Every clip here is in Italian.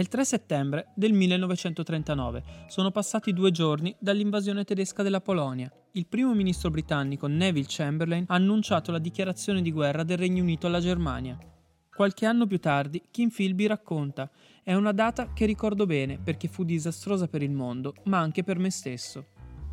È il 3 settembre del 1939. Sono passati due giorni dall'invasione tedesca della Polonia. Il primo ministro britannico Neville Chamberlain ha annunciato la dichiarazione di guerra del Regno Unito alla Germania. Qualche anno più tardi, Kim Philby racconta: È una data che ricordo bene perché fu disastrosa per il mondo, ma anche per me stesso.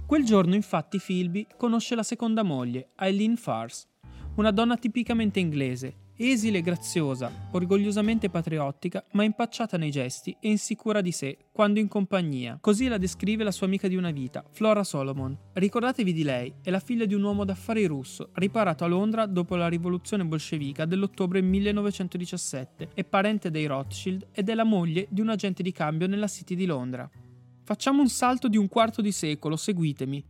Quel giorno, infatti, Philby conosce la seconda moglie, Eileen Fars, una donna tipicamente inglese, esile e graziosa, orgogliosamente patriottica, ma impacciata nei gesti e insicura di sé quando in compagnia. Così la descrive la sua amica di una vita, Flora Solomon. Ricordatevi di lei, è la figlia di un uomo d'affari russo, riparato a Londra dopo la rivoluzione bolscevica dell'ottobre 1917, è parente dei Rothschild ed è la moglie di un agente di cambio nella City di Londra. Facciamo un salto di un quarto di secolo, seguitemi.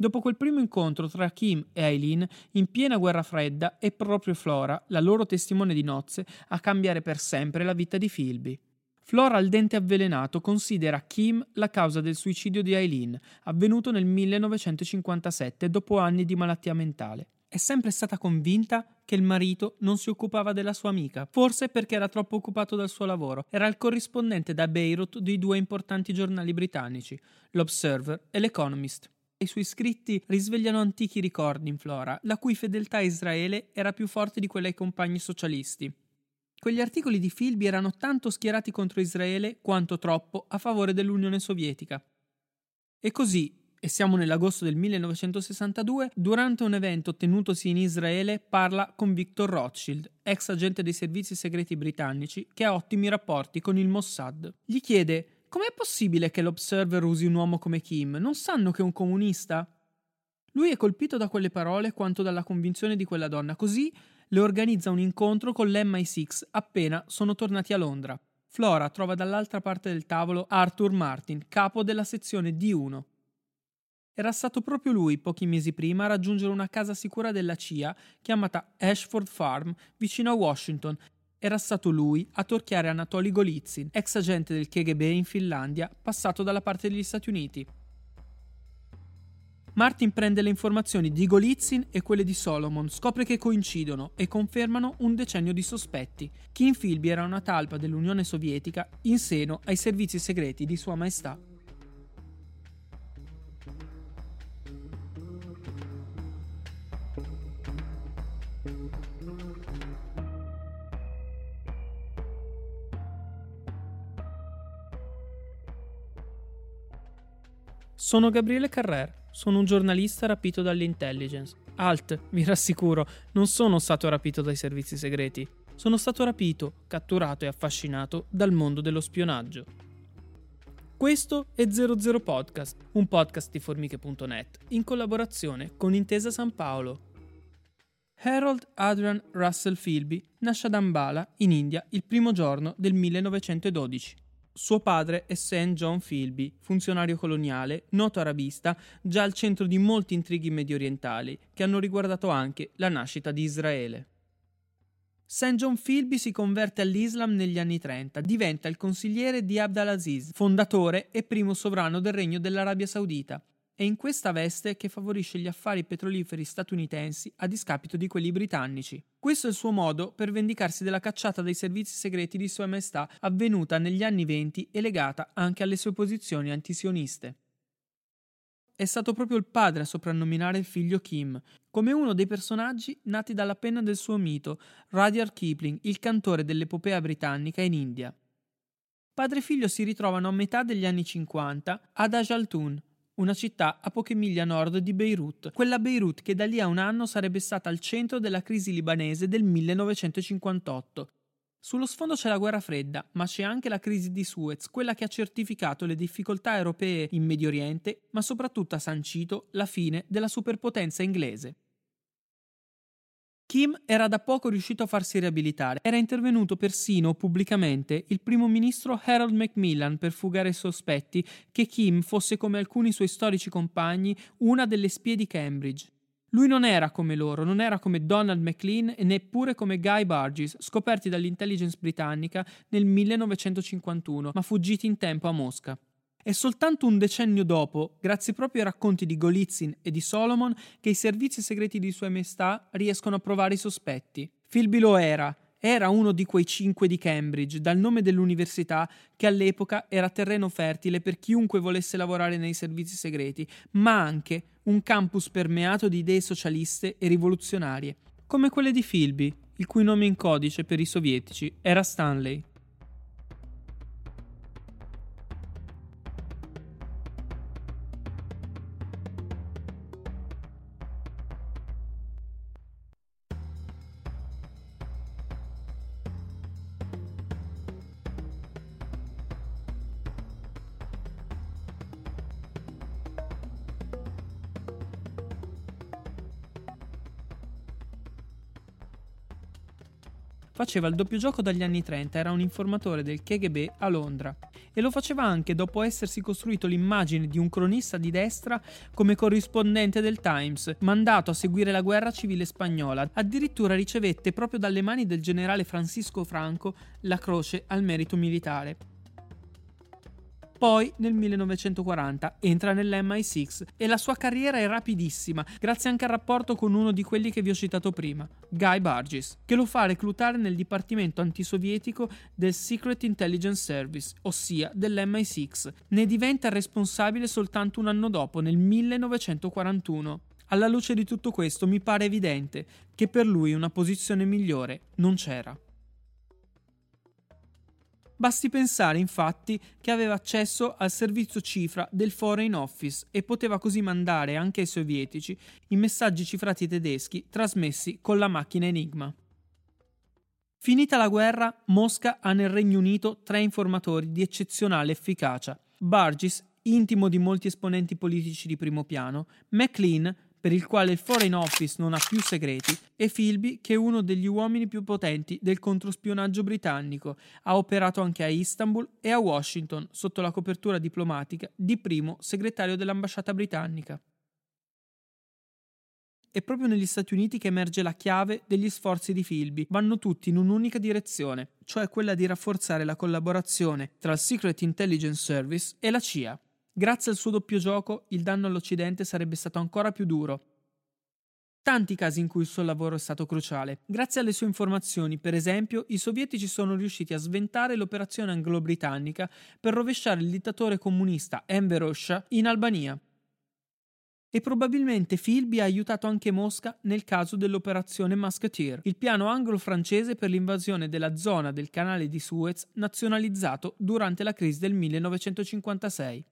Dopo quel primo incontro tra Kim e Eileen, in piena guerra fredda, è proprio Flora, la loro testimone di nozze, a cambiare per sempre la vita di Philby. Flora al dente avvelenato considera Kim la causa del suicidio di Eileen, avvenuto nel 1957 dopo anni di malattia mentale. È sempre stata convinta che il marito non si occupava della sua amica, forse perché era troppo occupato dal suo lavoro. Era il corrispondente da Beirut di due importanti giornali britannici, l'Observer e l'Economist. I suoi scritti risvegliano antichi ricordi in Flora, la cui fedeltà a Israele era più forte di quella ai compagni socialisti. Quegli articoli di Philby erano tanto schierati contro Israele quanto troppo a favore dell'Unione Sovietica. E così, e siamo nell'agosto del 1962, durante un evento tenutosi in Israele parla con Victor Rothschild, ex agente dei servizi segreti britannici, che ha ottimi rapporti con il Mossad. Gli chiede Com'è possibile che l'Observer usi un uomo come Kim? Non sanno che è un comunista? Lui è colpito da quelle parole quanto dalla convinzione di quella donna, così le organizza un incontro con l'MI6 appena sono tornati a Londra. Flora trova dall'altra parte del tavolo Arthur Martin, capo della sezione D1. Era stato proprio lui, pochi mesi prima, a raggiungere una casa sicura della CIA chiamata Ashford Farm, vicino a Washington, era stato lui a torchiare Anatoly Golitsyn, ex agente del KGB in Finlandia, passato dalla parte degli Stati Uniti. Martin prende le informazioni di Golitsyn e quelle di Solomon, scopre che coincidono e confermano un decennio di sospetti. Kim Philby era una talpa dell'Unione Sovietica in seno ai servizi segreti di Sua Maestà. Sono Gabriele Carrer, sono un giornalista rapito dall'intelligence. Alt, vi rassicuro, non sono stato rapito dai servizi segreti. Sono stato rapito, catturato e affascinato dal mondo dello spionaggio. Questo è 00 Podcast, un podcast di formiche.net in collaborazione con Intesa San Paolo. Harold Adrian Russell Philby nasce ad Ambala, in India, il primo giorno del 1912. Suo padre è St. John Philby, funzionario coloniale, noto arabista, già al centro di molti intrighi mediorientali che hanno riguardato anche la nascita di Israele. St. John Philby si converte all'Islam negli anni 30, diventa il consigliere di Abd al-Aziz, fondatore e primo sovrano del regno dell'Arabia Saudita, è in questa veste che favorisce gli affari petroliferi statunitensi a discapito di quelli britannici. Questo è il suo modo per vendicarsi della cacciata dei servizi segreti di Sua Maestà avvenuta negli anni venti e legata anche alle sue posizioni antisioniste. È stato proprio il padre a soprannominare il figlio Kim, come uno dei personaggi nati dalla penna del suo mito, Rudyard Kipling, il cantore dell'epopea britannica in India. Padre e figlio si ritrovano a metà degli anni 50 ad Ajaltun, una città a poche miglia a nord di Beirut, quella Beirut che da lì a un anno sarebbe stata al centro della crisi libanese del 1958. Sullo sfondo c'è la guerra fredda, ma c'è anche la crisi di Suez, quella che ha certificato le difficoltà europee in Medio Oriente, ma soprattutto ha sancito la fine della superpotenza inglese. Kim era da poco riuscito a farsi riabilitare. Era intervenuto persino pubblicamente il primo ministro Harold Macmillan per fugare i sospetti che Kim fosse, come alcuni suoi storici compagni, una delle spie di Cambridge. Lui non era come loro, non era come Donald MacLean e neppure come Guy Burgess, scoperti dall'intelligence britannica nel 1951, ma fuggiti in tempo a Mosca. È soltanto un decennio dopo, grazie proprio ai racconti di Golitsyn e di Solomon, che i servizi segreti di Sua Maestà riescono a provare i sospetti. Philby lo era, era uno di quei cinque di Cambridge, dal nome dell'università, che all'epoca era terreno fertile per chiunque volesse lavorare nei servizi segreti, ma anche un campus permeato di idee socialiste e rivoluzionarie, come quelle di Philby, il cui nome in codice per i sovietici era Stanley. Faceva il doppio gioco dagli anni 30, era un informatore del KGB a Londra e lo faceva anche dopo essersi costruito l'immagine di un cronista di destra come corrispondente del Times, mandato a seguire la guerra civile spagnola. Addirittura ricevette proprio dalle mani del generale Francisco Franco la croce al merito militare. Poi, nel 1940, entra nell'MI6 e la sua carriera è rapidissima, grazie anche al rapporto con uno di quelli che vi ho citato prima, Guy Burgess, che lo fa reclutare nel dipartimento antisovietico del Secret Intelligence Service, ossia dell'MI6. Ne diventa responsabile soltanto un anno dopo, nel 1941. Alla luce di tutto questo mi pare evidente che per lui una posizione migliore non c'era. Basti pensare infatti che aveva accesso al servizio cifra del Foreign Office e poteva così mandare anche ai sovietici i messaggi cifrati tedeschi trasmessi con la macchina Enigma. Finita la guerra, Mosca ha nel Regno Unito tre informatori di eccezionale efficacia. Burgess, intimo di molti esponenti politici di primo piano, MacLean, per il quale il Foreign Office non ha più segreti, e Philby, che è uno degli uomini più potenti del controspionaggio britannico, ha operato anche a Istanbul e a Washington sotto la copertura diplomatica di primo segretario dell'ambasciata britannica. È proprio negli Stati Uniti che emerge la chiave degli sforzi di Philby. Vanno tutti in un'unica direzione, cioè quella di rafforzare la collaborazione tra il Secret Intelligence Service e la CIA. Grazie al suo doppio gioco, il danno all'Occidente sarebbe stato ancora più duro. Tanti casi in cui il suo lavoro è stato cruciale. Grazie alle sue informazioni, per esempio, i sovietici sono riusciti a sventare l'operazione anglo-britannica per rovesciare il dittatore comunista Enver Hoxha in Albania. E probabilmente Philby ha aiutato anche Mosca nel caso dell'operazione Musketeer, il piano anglo-francese per l'invasione della zona del canale di Suez nazionalizzato durante la crisi del 1956.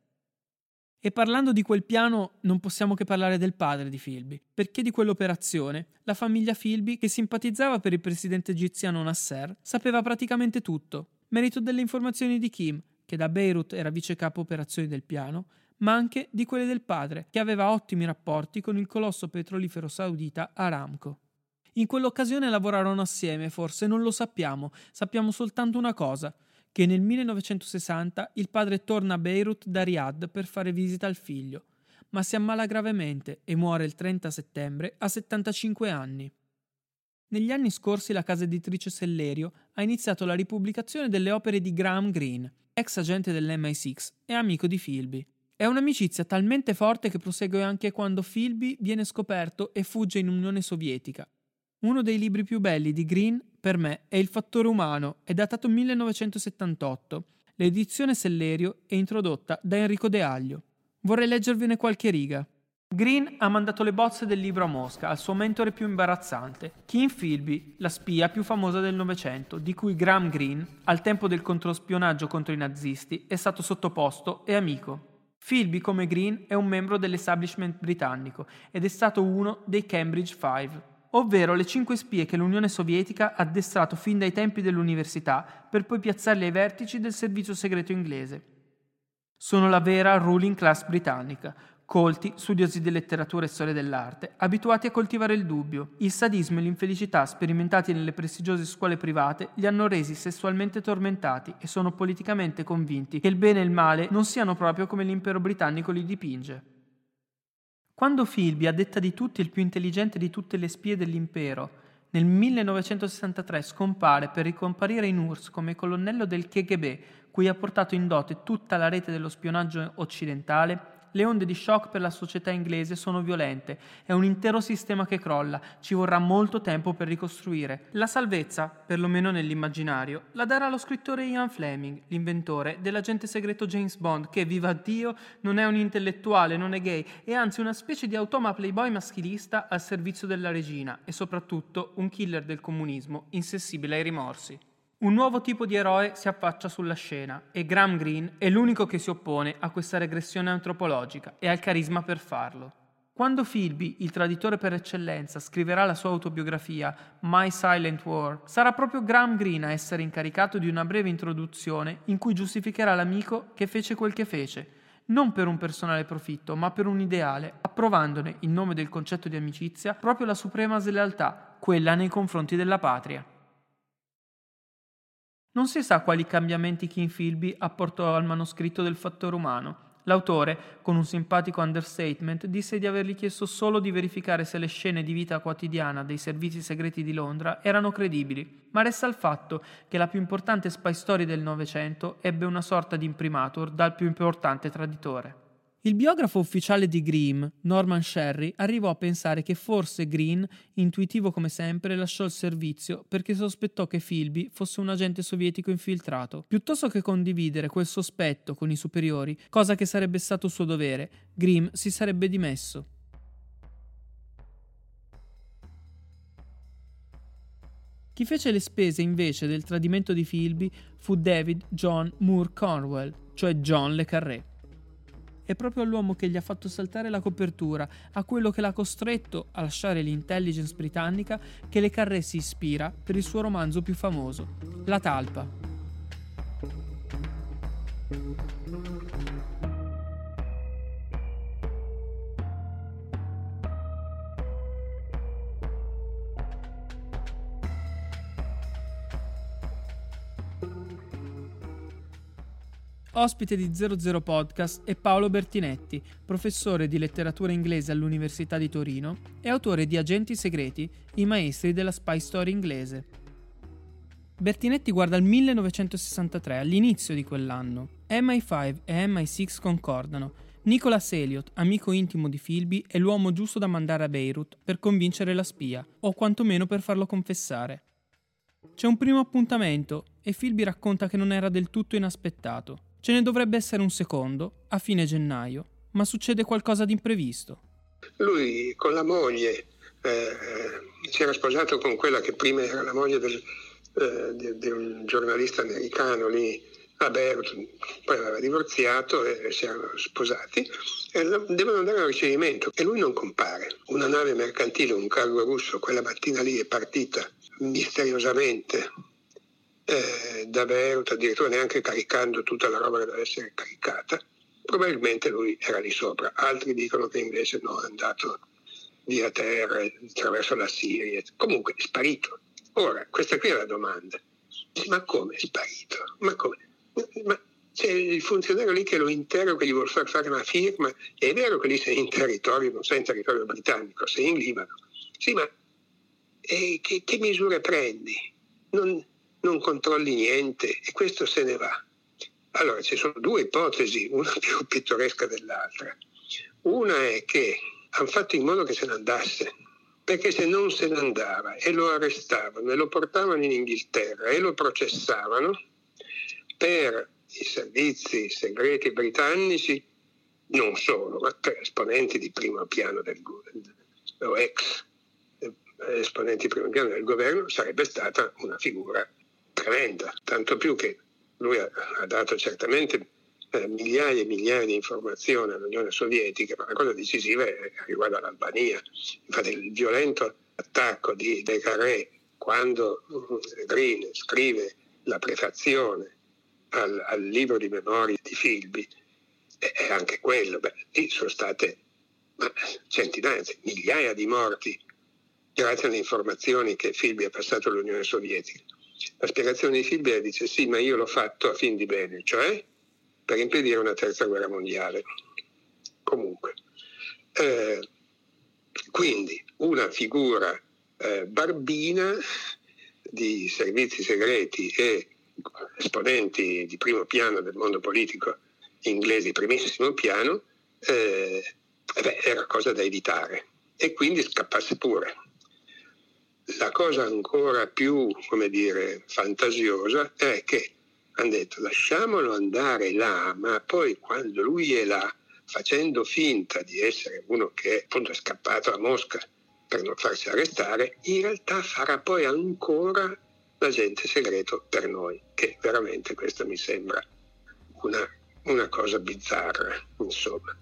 E parlando di quel piano non possiamo che parlare del padre di Philby, perché di quell'operazione la famiglia Philby, che simpatizzava per il presidente egiziano Nasser, sapeva praticamente tutto, merito delle informazioni di Kim, che da Beirut era vice capo operazioni del piano, ma anche di quelle del padre, che aveva ottimi rapporti con il colosso petrolifero saudita Aramco. In quell'occasione lavorarono assieme, forse non lo sappiamo, sappiamo soltanto una cosa, che nel 1960 il padre torna a Beirut da Riyadh per fare visita al figlio, ma si ammala gravemente e muore il 30 settembre a 75 anni. Negli anni scorsi la casa editrice Sellerio ha iniziato la ripubblicazione delle opere di Graham Greene, ex agente dell'MI6 e amico di Philby. È un'amicizia talmente forte che prosegue anche quando Philby viene scoperto e fugge in Unione Sovietica uno dei libri più belli di Green, per me, è Il fattore umano, è datato 1978. L'edizione Sellerio è introdotta da Enrico De Aglio. Vorrei leggervene qualche riga. Green ha mandato le bozze del libro a Mosca, al suo mentore più imbarazzante, Kim Philby, la spia più famosa del Novecento, di cui Graham Greene, al tempo del controspionaggio contro i nazisti, è stato sottoposto e amico. Philby, come Green, è un membro dell'establishment britannico ed è stato uno dei Cambridge Five ovvero le cinque spie che l'Unione Sovietica ha addestrato fin dai tempi dell'università per poi piazzarle ai vertici del servizio segreto inglese. Sono la vera ruling class britannica, colti, studiosi di letteratura e storia dell'arte, abituati a coltivare il dubbio. Il sadismo e l'infelicità sperimentati nelle prestigiose scuole private li hanno resi sessualmente tormentati e sono politicamente convinti che il bene e il male non siano proprio come l'impero britannico li dipinge. Quando Philby, a detta di tutti il più intelligente di tutte le spie dell'impero, nel 1963 scompare per ricomparire in URSS come colonnello del KGB, cui ha portato in dote tutta la rete dello spionaggio occidentale, le onde di shock per la società inglese sono violente, è un intero sistema che crolla, ci vorrà molto tempo per ricostruire. La salvezza, perlomeno nell'immaginario, la darà lo scrittore Ian Fleming, l'inventore dell'agente segreto James Bond, che, viva Dio, non è un intellettuale, non è gay, è anzi una specie di automa playboy maschilista al servizio della regina e soprattutto un killer del comunismo, insensibile ai rimorsi. Un nuovo tipo di eroe si affaccia sulla scena e Graham Greene è l'unico che si oppone a questa regressione antropologica e ha il carisma per farlo. Quando Philby, il traditore per eccellenza, scriverà la sua autobiografia My Silent War, sarà proprio Graham Greene a essere incaricato di una breve introduzione in cui giustificherà l'amico che fece quel che fece, non per un personale profitto, ma per un ideale, approvandone, in nome del concetto di amicizia, proprio la suprema slealtà, quella nei confronti della patria. Non si sa quali cambiamenti King Philby apportò al manoscritto del fattore umano. L'autore, con un simpatico understatement, disse di avergli chiesto solo di verificare se le scene di vita quotidiana dei servizi segreti di Londra erano credibili, ma resta il fatto che la più importante spy story del Novecento ebbe una sorta di imprimatur dal più importante traditore. Il biografo ufficiale di Grimm, Norman Sherry, arrivò a pensare che forse Green, intuitivo come sempre, lasciò il servizio perché sospettò che Philby fosse un agente sovietico infiltrato. Piuttosto che condividere quel sospetto con i superiori, cosa che sarebbe stato suo dovere, Grimm si sarebbe dimesso. Chi fece le spese invece del tradimento di Philby fu David John Moore Cornwell, cioè John Le Carré è proprio all'uomo che gli ha fatto saltare la copertura, a quello che l'ha costretto a lasciare l'intelligence britannica, che Le Carré si ispira per il suo romanzo più famoso, La Talpa. Ospite di 00 Podcast è Paolo Bertinetti, professore di letteratura inglese all'Università di Torino e autore di Agenti segreti, i maestri della spy story inglese. Bertinetti guarda il 1963, all'inizio di quell'anno. MI5 e MI6 concordano. Nicholas Elliot, amico intimo di Philby, è l'uomo giusto da mandare a Beirut per convincere la spia, o quantomeno per farlo confessare. C'è un primo appuntamento e Philby racconta che non era del tutto inaspettato. Ce ne dovrebbe essere un secondo, a fine gennaio, ma succede qualcosa di imprevisto. Lui con la moglie eh, si era sposato con quella che prima era la moglie del, eh, di, di, un giornalista americano lì Beirut, poi aveva divorziato e si erano sposati e devono andare al ricevimento e lui non compare. Una nave mercantile, un cargo russo, quella mattina lì è partita misteriosamente eh, da Beirut, addirittura neanche caricando tutta la roba che deve essere caricata, probabilmente lui era lì sopra. Altri dicono che invece no, è andato via terra attraverso la Siria. Comunque è sparito. Ora, questa qui è la domanda. Ma come è sparito? Ma come? Ma c'è il funzionario lì che lo interroga, gli vuole far fare una firma. È vero che lì sei in territorio, non sei in territorio britannico, sei in Libano. Sì, ma eh, che, che misure prendi? Non, non controlli niente e questo se ne va. Allora ci sono due ipotesi, una più pittoresca dell'altra. Una è che hanno fatto in modo che se ne andasse, perché se non se ne andava e lo arrestavano e lo portavano in Inghilterra e lo processavano per i servizi segreti britannici, non solo, ma per esponenti di primo piano del governo, o ex eh, esponenti di primo piano del governo, sarebbe stata una figura tremenda, tanto più che lui ha, ha dato certamente eh, migliaia e migliaia di informazioni all'Unione Sovietica, ma la cosa decisiva è, riguarda l'Albania. Infatti il violento attacco di De Carré quando uh, Green scrive la prefazione al, al, libro di memorie di Filbi E anche quello, beh, lì sono state centinaia, migliaia di morti grazie alle informazioni che Filbi ha passato all'Unione Sovietica. La spiegazione di Filbi dice sì, ma io l'ho fatto a fin di bene, cioè per impedire una terza guerra mondiale. Comunque, eh, quindi una figura eh, barbina di servizi segreti e esponenti di primo piano del mondo politico inglese, primissimo piano, eh, beh, era cosa da evitare e quindi scappasse pure. La cosa ancora più, come dire, fantasiosa è che hanno detto lasciamolo andare là, ma poi quando lui è là, facendo finta di essere uno che appunto è scappato a Mosca per non farsi arrestare, in realtà farà poi ancora l'agente segreto per noi, che veramente questa mi sembra una, una cosa bizzarra, insomma.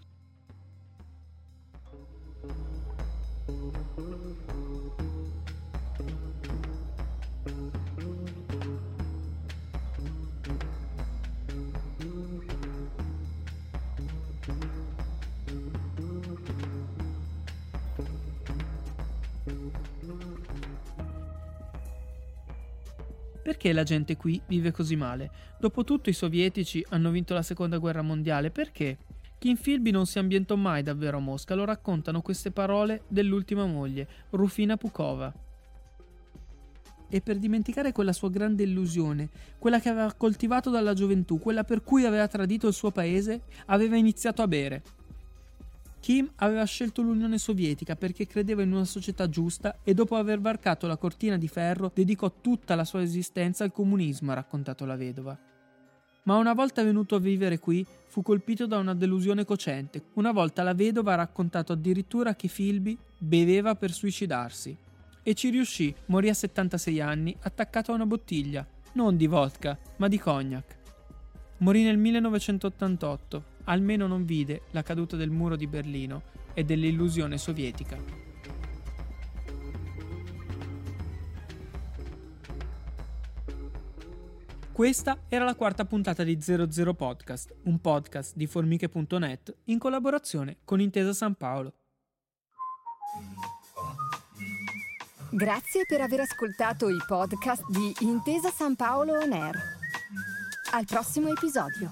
Perché la gente qui vive così male? Dopotutto i sovietici hanno vinto la seconda guerra mondiale, perché? In Filbi non si ambientò mai davvero a Mosca lo raccontano queste parole dell'ultima moglie, Rufina Pukova. E per dimenticare quella sua grande illusione, quella che aveva coltivato dalla gioventù, quella per cui aveva tradito il suo paese, aveva iniziato a bere. Kim aveva scelto l'Unione Sovietica perché credeva in una società giusta e dopo aver varcato la cortina di ferro dedicò tutta la sua esistenza al comunismo, ha raccontato la vedova. Ma una volta venuto a vivere qui fu colpito da una delusione cocente. Una volta la vedova ha raccontato addirittura che Filby beveva per suicidarsi. E ci riuscì, morì a 76 anni attaccato a una bottiglia, non di vodka, ma di cognac. Morì nel 1988 almeno non vide la caduta del muro di Berlino e dell'illusione sovietica. Questa era la quarta puntata di 00 Podcast, un podcast di formiche.net in collaborazione con Intesa San Paolo. Grazie per aver ascoltato i podcast di Intesa San Paolo On Air. Al prossimo episodio.